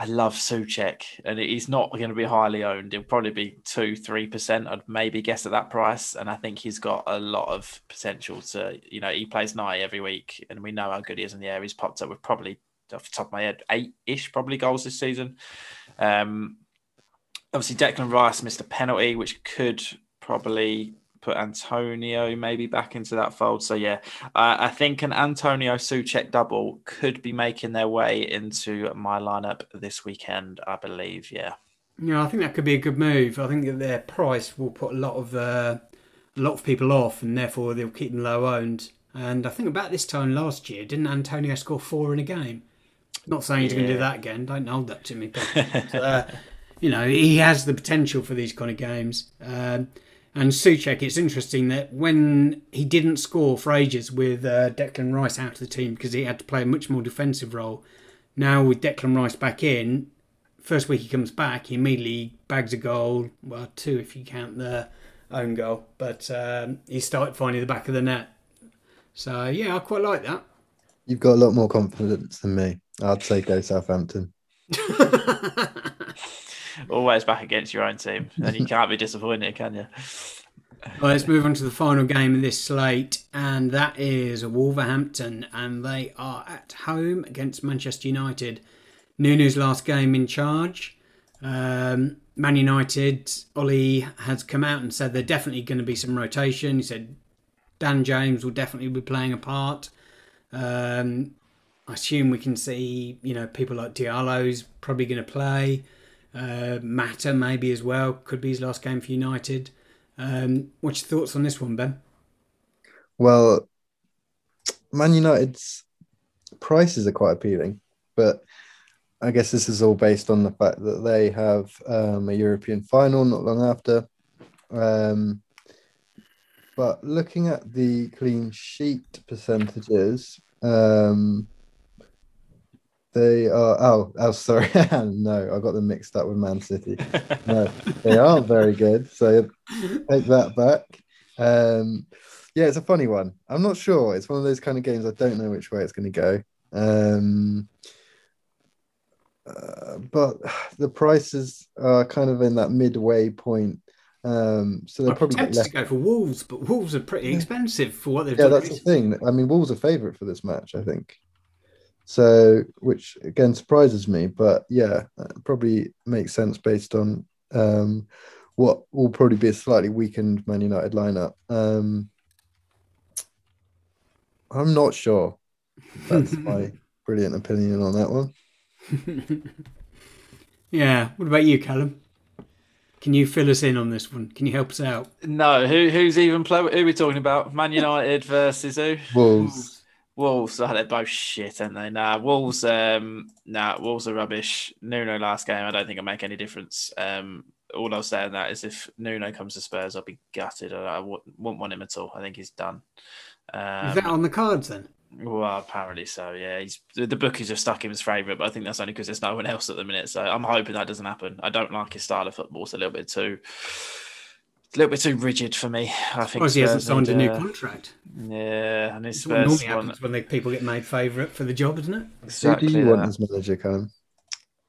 I love Soucek, and he's not going to be highly owned. He'll probably be two, three percent. I'd maybe guess at that price, and I think he's got a lot of potential to. You know, he plays nine every week, and we know how good he is in the air. He's popped up with probably off the top of my head eight-ish probably goals this season. Um, obviously, Declan Rice missed a penalty, which could probably put Antonio maybe back into that fold. So yeah, uh, I think an Antonio Soucek double could be making their way into my lineup this weekend. I believe. Yeah. Yeah, I think that could be a good move. I think that their price will put a lot of uh, a lot of people off, and therefore they'll keep them low owned. And I think about this time last year, didn't Antonio score four in a game? Not saying he's yeah. going to do that again. Don't hold that to me, but uh, <laughs> you know he has the potential for these kind of games. Um, and Soucek, it's interesting that when he didn't score for ages with uh, Declan Rice out of the team because he had to play a much more defensive role, now with Declan Rice back in, first week he comes back, he immediately bags a goal, well, two if you count the own goal, but um, he started finding the back of the net. So, yeah, I quite like that. You've got a lot more confidence than me. I'd say go Southampton. <laughs> always back against your own team, and you can't be disappointed, can you? Well, let's move on to the final game of this slate, and that is Wolverhampton, and they are at home against Manchester United. Nuno's last game in charge. Um, Man United, Ollie has come out and said there's definitely going to be some rotation. He said Dan James will definitely be playing a part. Um, I assume we can see, you know, people like Diallo's probably going to play. Uh, Mata maybe as well could be his last game for United. Um, what's your thoughts on this one, Ben? Well, Man United's prices are quite appealing, but I guess this is all based on the fact that they have um, a European final not long after. Um, but looking at the clean sheet percentages, um, they are. Oh, oh, sorry. <laughs> no, I got them mixed up with Man City. No, they aren't very good. So take that back. Um, yeah, it's a funny one. I'm not sure. It's one of those kind of games I don't know which way it's going to go. Um, uh, but <sighs> the prices are kind of in that midway point. Um, so they're probably tempted to go for Wolves, but Wolves are pretty expensive for what they've yeah, done. Yeah, that's recently. the thing. I mean, Wolves are favourite for this match, I think. So, which again surprises me, but yeah, probably makes sense based on um, what will probably be a slightly weakened Man United lineup. Um, I'm not sure. That's <laughs> my brilliant opinion on that one. <laughs> yeah. What about you, Callum? Can you fill us in on this one? Can you help us out? No. Who who's even playing? Who are we talking about? Man <laughs> United versus who? Wolves. Wolves, oh, they're both shit, aren't they? Nah, Wolves, um, nah, Wolves are rubbish. Nuno last game, I don't think it'll make any difference. Um, all I'll say on that is if Nuno comes to Spurs, I'll be gutted. I, I wouldn't want him at all. I think he's done. Um, is that on the cards then? Well, apparently so. Yeah, he's the bookies have stuck him as favourite, but I think that's only because there's no one else at the minute. So I'm hoping that doesn't happen. I don't like his style of football. It's a little bit too a little bit too rigid for me. I think Because he hasn't Spurs signed a new uh, contract. Yeah, and his It's what normally one, happens when they, people get made favourite for the job, isn't it? exactly Who do you want as manager, Callum?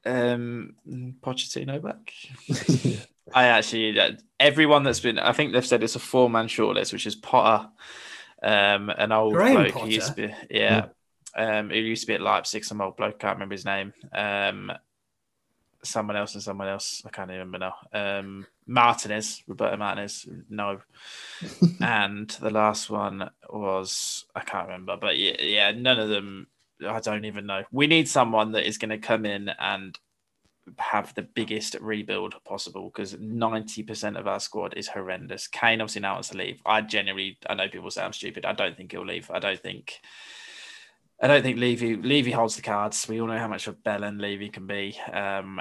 Um, Pochettino back. <laughs> I actually uh, everyone that's been. I think they've said it's a four man shortlist, which is Potter, um, an old Graham bloke who used to be yeah, um, who used to be at Leipzig. Some old bloke, can't remember his name. Um, someone else and someone else. I can't even remember now. Um, Martinez, Roberto Martinez. No, <laughs> and the last one was I can't remember, but yeah, yeah, none of them. I don't even know. We need someone that is going to come in and have the biggest rebuild possible because 90% of our squad is horrendous. Kane obviously now wants to leave. I genuinely, I know people say I'm stupid. I don't think he'll leave. I don't think, I don't think Levy, Levy holds the cards. We all know how much of Bell and Levy can be. Um,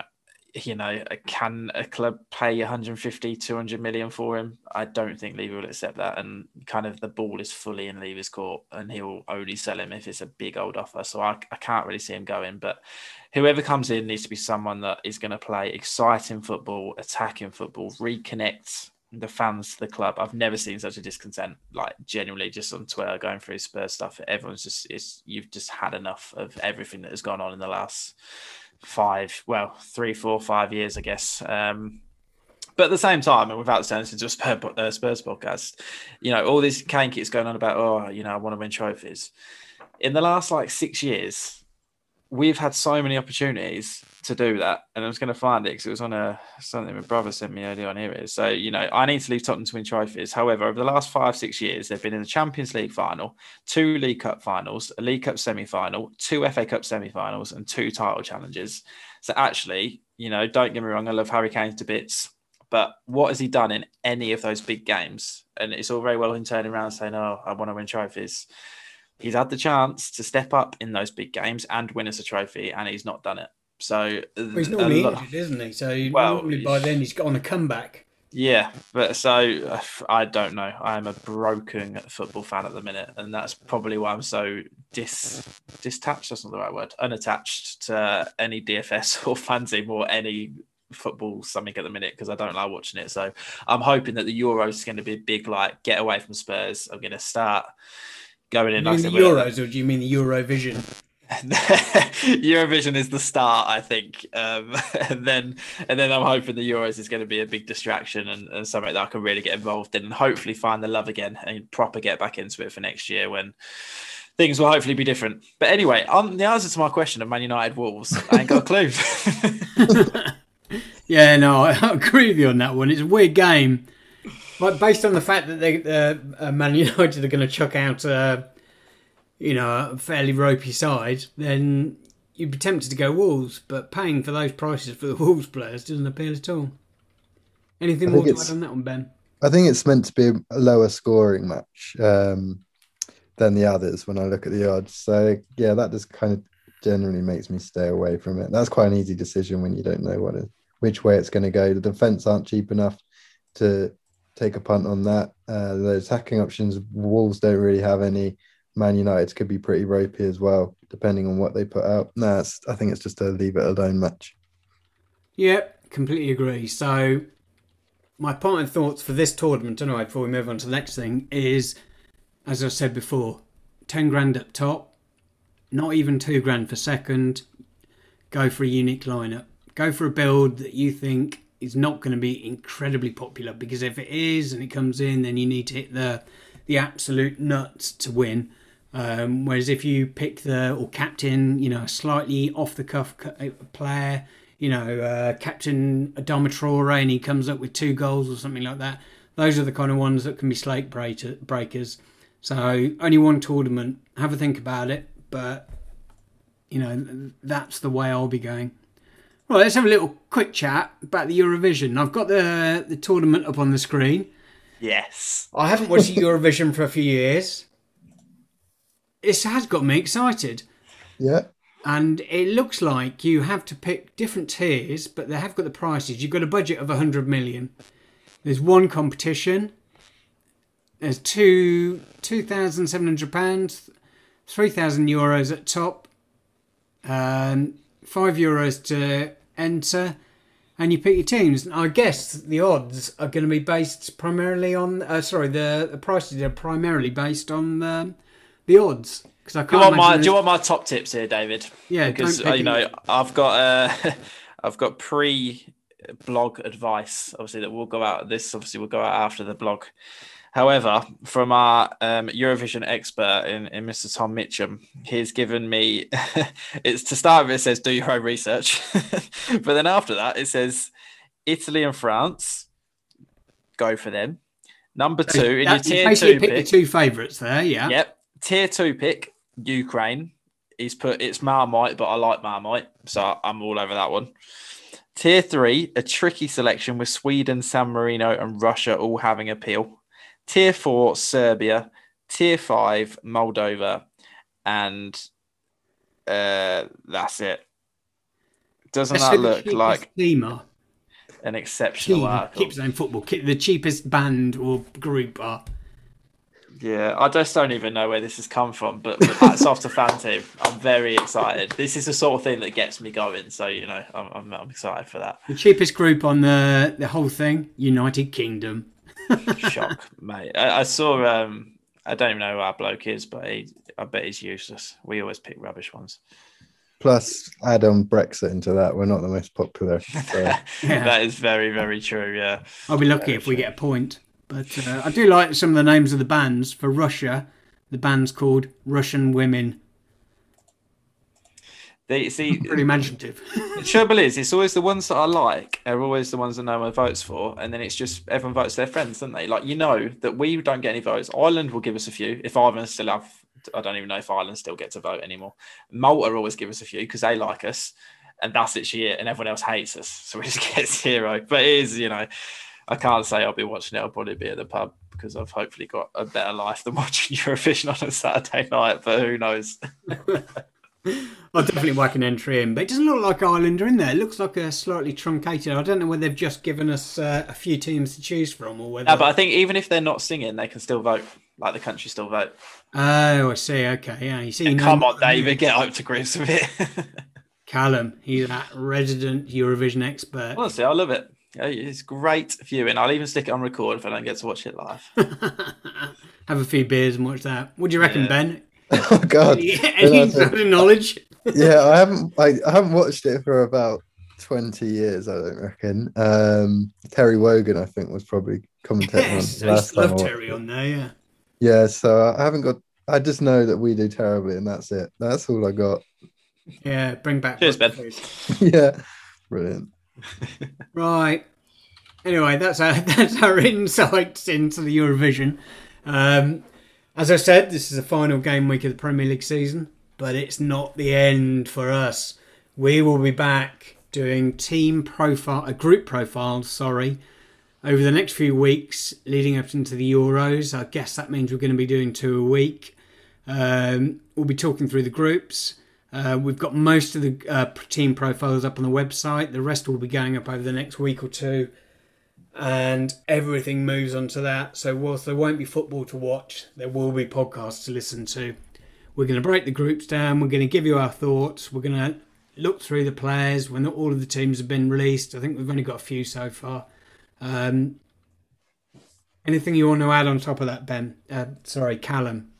you know, can a club pay 150, 200 million for him? I don't think Levy will accept that. And kind of the ball is fully in Levy's court and he'll only sell him if it's a big old offer. So I, I can't really see him going. But whoever comes in needs to be someone that is going to play exciting football, attacking football, reconnect the fans the club. I've never seen such a discontent, like genuinely just on Twitter going through Spurs stuff. Everyone's just, it's, you've just had enough of everything that has gone on in the last five, well, three, four, five years, I guess. Um, but at the same time, and without sounding into a Spurs, uh, Spurs podcast, you know, all this Kane keeps going on about, oh, you know, I want to win trophies. In the last like six years, we've had so many opportunities to do that. And I was going to find it because it was on a something my brother sent me earlier on here. So, you know, I need to leave Tottenham to win trophies. However, over the last five, six years, they've been in the Champions League final, two League Cup finals, a League Cup semi final, two FA Cup semi finals, and two title challenges. So, actually, you know, don't get me wrong, I love Harry Kane to bits. But what has he done in any of those big games? And it's all very well him turning around saying, "Oh, I want to win trophies." He's had the chance to step up in those big games and win us a trophy, and he's not done it. So Well, he's a normally lot- injured, isn't he? So Well, normally by then he's got on a comeback. Yeah, but so uh, I don't know. I'm a broken football fan at the minute, and that's probably why I'm so dis distanched. That's not the right word. Unattached to any DFS <laughs> or fan team or any football something at the minute because I don't like watching it. So I'm hoping that the Euros is going to be a big like get away from Spurs. I'm going to start going in. You mean like the Euros or do you mean the Eurovision? <laughs> Eurovision is the start, I think, um, <laughs> and then and then I'm hoping the Euros is going to be a big distraction and, and something that I can really get involved in and hopefully find the love again and proper get back into it for next year when things will hopefully be different. But anyway, on the answer to my question of Man United Wolves, I ain't got a clue. <laughs> Yeah, no, I agree with you on that one. It's a weird game, but based on the fact that they, uh, uh, Man United are going to chuck out, uh, you know, a fairly ropey side, then you'd be tempted to go Wolves. But paying for those prices for the <laughs> Wolves players doesn't appeal at all. Anything more to add on that one, Ben? I think it's meant to be a lower scoring match um, than the others when I look at the odds. So yeah, that just kind of generally makes me stay away from it. That's quite an easy decision when you don't know what it, which way it's going to go. The defense aren't cheap enough to take a punt on that. Uh, the attacking options, Wolves don't really have any. Man United could be pretty ropey as well, depending on what they put out. No, I think it's just a leave it alone match. Yep, completely agree. So, my parting thoughts for this tournament, anyway, before we move on to the next thing, is as I said before, 10 grand up top, not even 2 grand for second. Go for a unique lineup. Go for a build that you think is not going to be incredibly popular because if it is and it comes in, then you need to hit the the absolute nuts to win. Um, whereas if you pick the or captain, you know, slightly off the cuff player, you know, uh, Captain Adama Traore and he comes up with two goals or something like that. Those are the kind of ones that can be slate breakers. So only one tournament. Have a think about it, but you know that's the way I'll be going. Right, let's have a little quick chat about the Eurovision. I've got the the tournament up on the screen. yes. I haven't watched Eurovision for a few years. This has got me excited. Yeah, And it looks like you have to pick different tiers, but they have got the prices. You've got a budget of 100 million. There's one competition. There's two two thousand seven hundred pounds, three thousand euros at top, um, five euros to enter, and you pick your teams. I guess the odds are going to be based primarily on. Uh, sorry, the, the prices are primarily based on um, the odds. Because I Do you can't want my Do you want my top tips here, David? Yeah, because uh, you know it. I've got uh, <laughs> I've got pre blog advice. Obviously, that will go out. This obviously will go out after the blog. However, from our um, Eurovision expert in, in Mr. Tom Mitchum, he's given me <laughs> it's to start with. It says do your own research, <laughs> but then after that it says Italy and France. Go for them. Number two in your tier two pick pick. the two favourites there. Yeah. Yep. Tier two pick, Ukraine. He's put it's Marmite, but I like Marmite, so I'm all over that one. Tier three, a tricky selection with Sweden, San Marino, and Russia all having appeal. Tier four, Serbia. Tier five, Moldova, and uh, that's it. Doesn't that look like team are. an exceptional Team article? keep saying football. The cheapest band or group are. Yeah, I just don't even know where this has come from, but, but hats off to fan team. I'm very excited. This is the sort of thing that gets me going. So you know, I'm, I'm, I'm excited for that. The cheapest group on the the whole thing, United Kingdom. Shock, mate. I, I saw. Um, I don't even know who our bloke is, but he, I bet he's useless. We always pick rubbish ones. Plus, add on Brexit into that. We're not the most popular. So. <laughs> Yeah. That is very, very true. Yeah. I'll be lucky if we get a point. But uh, I do like some of the names of the bands. For Russia, the band's called Russian Women. They see. <laughs> Pretty imaginative. The trouble is, it's always the ones that I like are always the ones that no one votes for, and then it's just everyone votes their friends, don't they? Like you know that we don't get any votes. Ireland will give us a few. If Ireland still have, I don't even know if Ireland still get to vote anymore. Malta always give us a few because they like us, and that's literally it. And everyone else hates us, <laughs> so we just get zero. But it is, you know, I can't say I'll be watching it. I'll probably be at the pub because I've hopefully got a better life than <laughs> watching Eurovision on a Saturday night. But who knows? <laughs> I'll definitely whack an entry in. But it doesn't look like Ireland are in there. It looks like a slightly truncated. I don't know whether they've just given us uh, a few teams to choose from or whether. No, but I think even if they're not singing, they can still vote. Like the country still vote. Oh, I see. Okay, yeah. You see, you know Come on. David, get up to grips with it. <laughs> Callum, he's that resident Eurovision expert. Honestly, I love it. Yeah, It's great viewing. I'll even stick it on record if I don't get to watch it live. <laughs> Have a few beers and watch that. What do you reckon, Yeah. Ben? <laughs> oh God! Any Yeah, that's sort of knowledge? yeah, I haven't. I, I haven't watched it for about twenty years. I don't reckon. Um, Terry Wogan, I think, was probably commentating Yes, on I it used last to love. I Terry it. on there. Yeah. Yeah, so I haven't got. I just know that we do terribly, and that's it. That's all I got. Yeah, bring back. Cheers, Ben. please. <laughs> <laughs> yeah, brilliant. Right. Anyway, that's our that's our insights into the Eurovision. Um, as I said, this is the final game week of the Premier League season, but it's not the end for us. We will be back doing team profile, a group profile, sorry, over the next few weeks leading up into the Euros. I guess that means we're going to be doing two a week. Um, we'll be talking through the groups. Uh, we've got most of the uh, team profiles up on the website. The rest will be going up over the next week or two. And everything moves onto that. So, whilst there won't be football to watch, there will be podcasts to listen to. We're going to break the groups down. We're going to give you our thoughts. We're going to look through the players when all of the teams have been released. I think we've only got a few so far. Um, anything you want to add on top of that, Ben? Uh, sorry, Callum.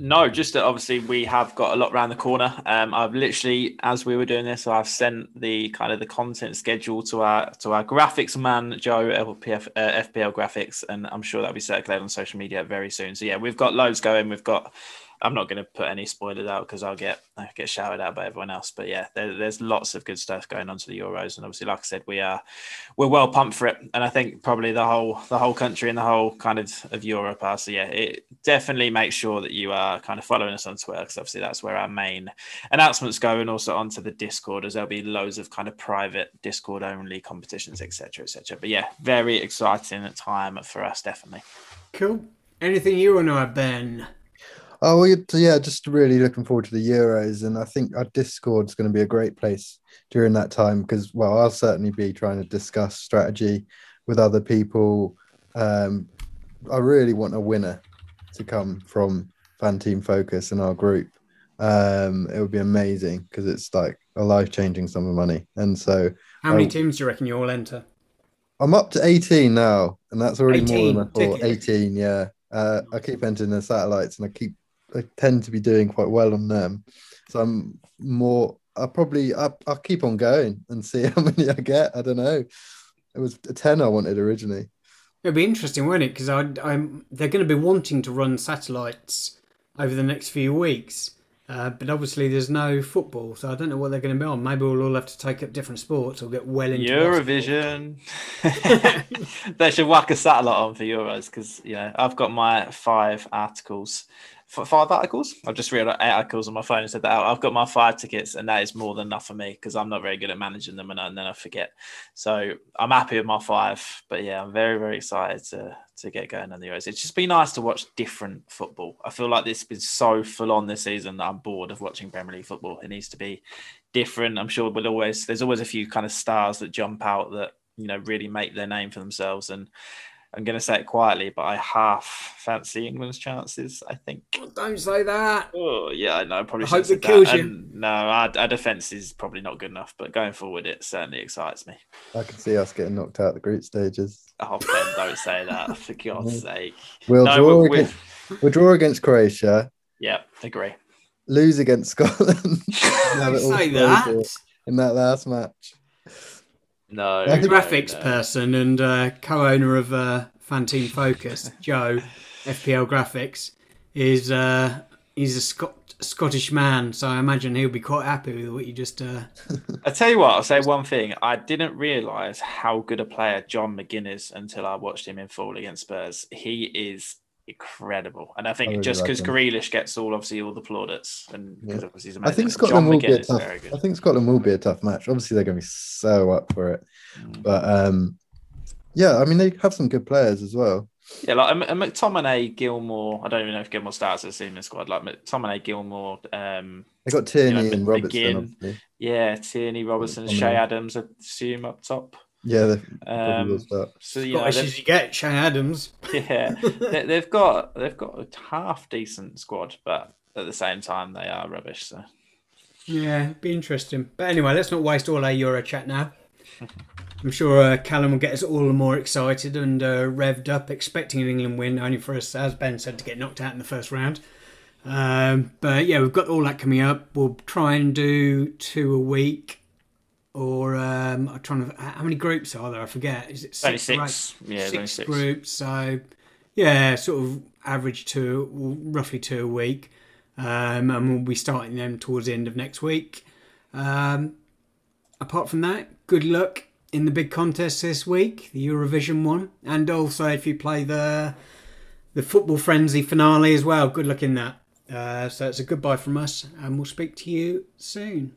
No, just that obviously we have got a lot around the corner. Um, I've literally, as we were doing this, I've sent the kind of the content schedule to our to our graphics man Joe LPF, uh, FPL graphics, and I'm sure that'll be circulated on social media very soon. So yeah, we've got loads going. We've got. I'm not going to put any spoilers out because I'll get I get shouted out by everyone else. But yeah, there, there's lots of good stuff going on to the Euros, and obviously, like I said, we are we're well pumped for it, and I think probably the whole the whole country and the whole kind of of Europe are. So yeah, it definitely make sure that you are kind of following us on Twitter because obviously that's where our main announcements go, and also onto the Discord as there'll be loads of kind of private Discord only competitions, etc., etc. But yeah, very exciting time for us, definitely. Cool. Anything you want to add, Ben? Oh well, yeah, just really looking forward to the Euros, and I think our Discord's going to be a great place during that time because, well, I'll certainly be trying to discuss strategy with other people. Um, I really want a winner to come from Fan Team Focus and our group. um, it would be amazing because it's like a life changing sum of money. And so How many teams do you reckon you all enter? I'm up to 18 now, and that's already more than I thought. 18, yeah. Uh, I keep entering the satellites, and I keep I tend to be doing quite well on them. So I'm more. I'll probably I'll, I'll keep on going and see <laughs> how many I get. I don't know. It was a 10 I wanted originally. It'd be interesting, won't it? Because I'm they're going to be wanting to run satellites over the next few weeks, uh, but obviously there's no football, so I don't know what they're going to be on. Maybe we'll all have to take up different sports or get well into Eurovision. <laughs> <laughs> they should whack a satellite on for Euros because you know I've got my five articles. Five articles? I've just read eight articles on my phone and said that. I've got my five tickets, and that is more than enough for me because I'm not very good at managing them, and, I- and then I forget. So I'm happy with my five. But yeah, I'm very, very excited to to get going on the Euros. It's just been nice to watch different football. I feel like this has been so full on this season that I'm bored of watching Premier League football. It needs to be different. I'm sure we'll always there's always a few kind of stars that jump out that you know really make their name for themselves. And I'm going to say it quietly, but I half fancy England's chances. I think. football. Don't say that. Oh yeah, I know. I Probably I hope it kills that. you. And no, our, our defense is probably not good enough, but going forward, it certainly excites me. I can see us getting knocked out the group stages. Oh Ben, don't say that for <laughs> God's sake. We'll No, draw we- we- against, we'll draw against Croatia, Yeah, agree. lose against <laughs> Scotland. Have it say that. in that last match. No, graphics no. person and uh, co-owner of uh, FanTeam Focus, <laughs> Joe, FPL Graphics, is uh, he's a Scot- Scottish man, so I imagine he'll be quite happy with what you just. Uh... <laughs> I tell you what, I'll say one thing. I didn't realise how good a player John McGinn is until I watched him in full against Spurs. He is incredible, and I think I really just because him. Grealish gets all obviously all the plaudits, and because Yeah. obviously he's I amazing. think John Scotland will be a tough. I think Scotland will be a tough match. Obviously, they're going to be so up for it. Mm. But um, yeah, I mean they have some good players as well. Yeah, like a, a McTominay, Gilmour. I don't even know if Gilmour starts as in the squad. Like McTominay, Gilmour. Um, They got Tierney Yeah, and McGinn. Robertson. Obviously. yeah, Tierney, Robertson, McTominay. Che Adams. I assume up top. Yeah, they probably will Um, so you know, Scottish they've- as you get, Shane Adams. <laughs> yeah, they, they've got they've got a half decent squad, but at the same time they are rubbish. So Yeah, be interesting. But anyway, let's not waste all our Euro chat now. <laughs> I'm sure uh, Callum will get us all more excited and uh, revved up, expecting an England win, only for us, as Ben said, to get knocked out in the first round. Um, but yeah, we've got all that coming up. We'll try and do two a week, or um, I'm trying to. How many groups are there? I forget. Is it six? six, yeah, six six. groups. So yeah, sort of average two, roughly two a week, um, and we'll be starting them towards the end of next week. Um, apart from that, good luck in the big contest this week, the Eurovision one, and also if you play the the football frenzy finale as well, good luck in that. Uh, so it's a goodbye from us, and we'll speak to you soon.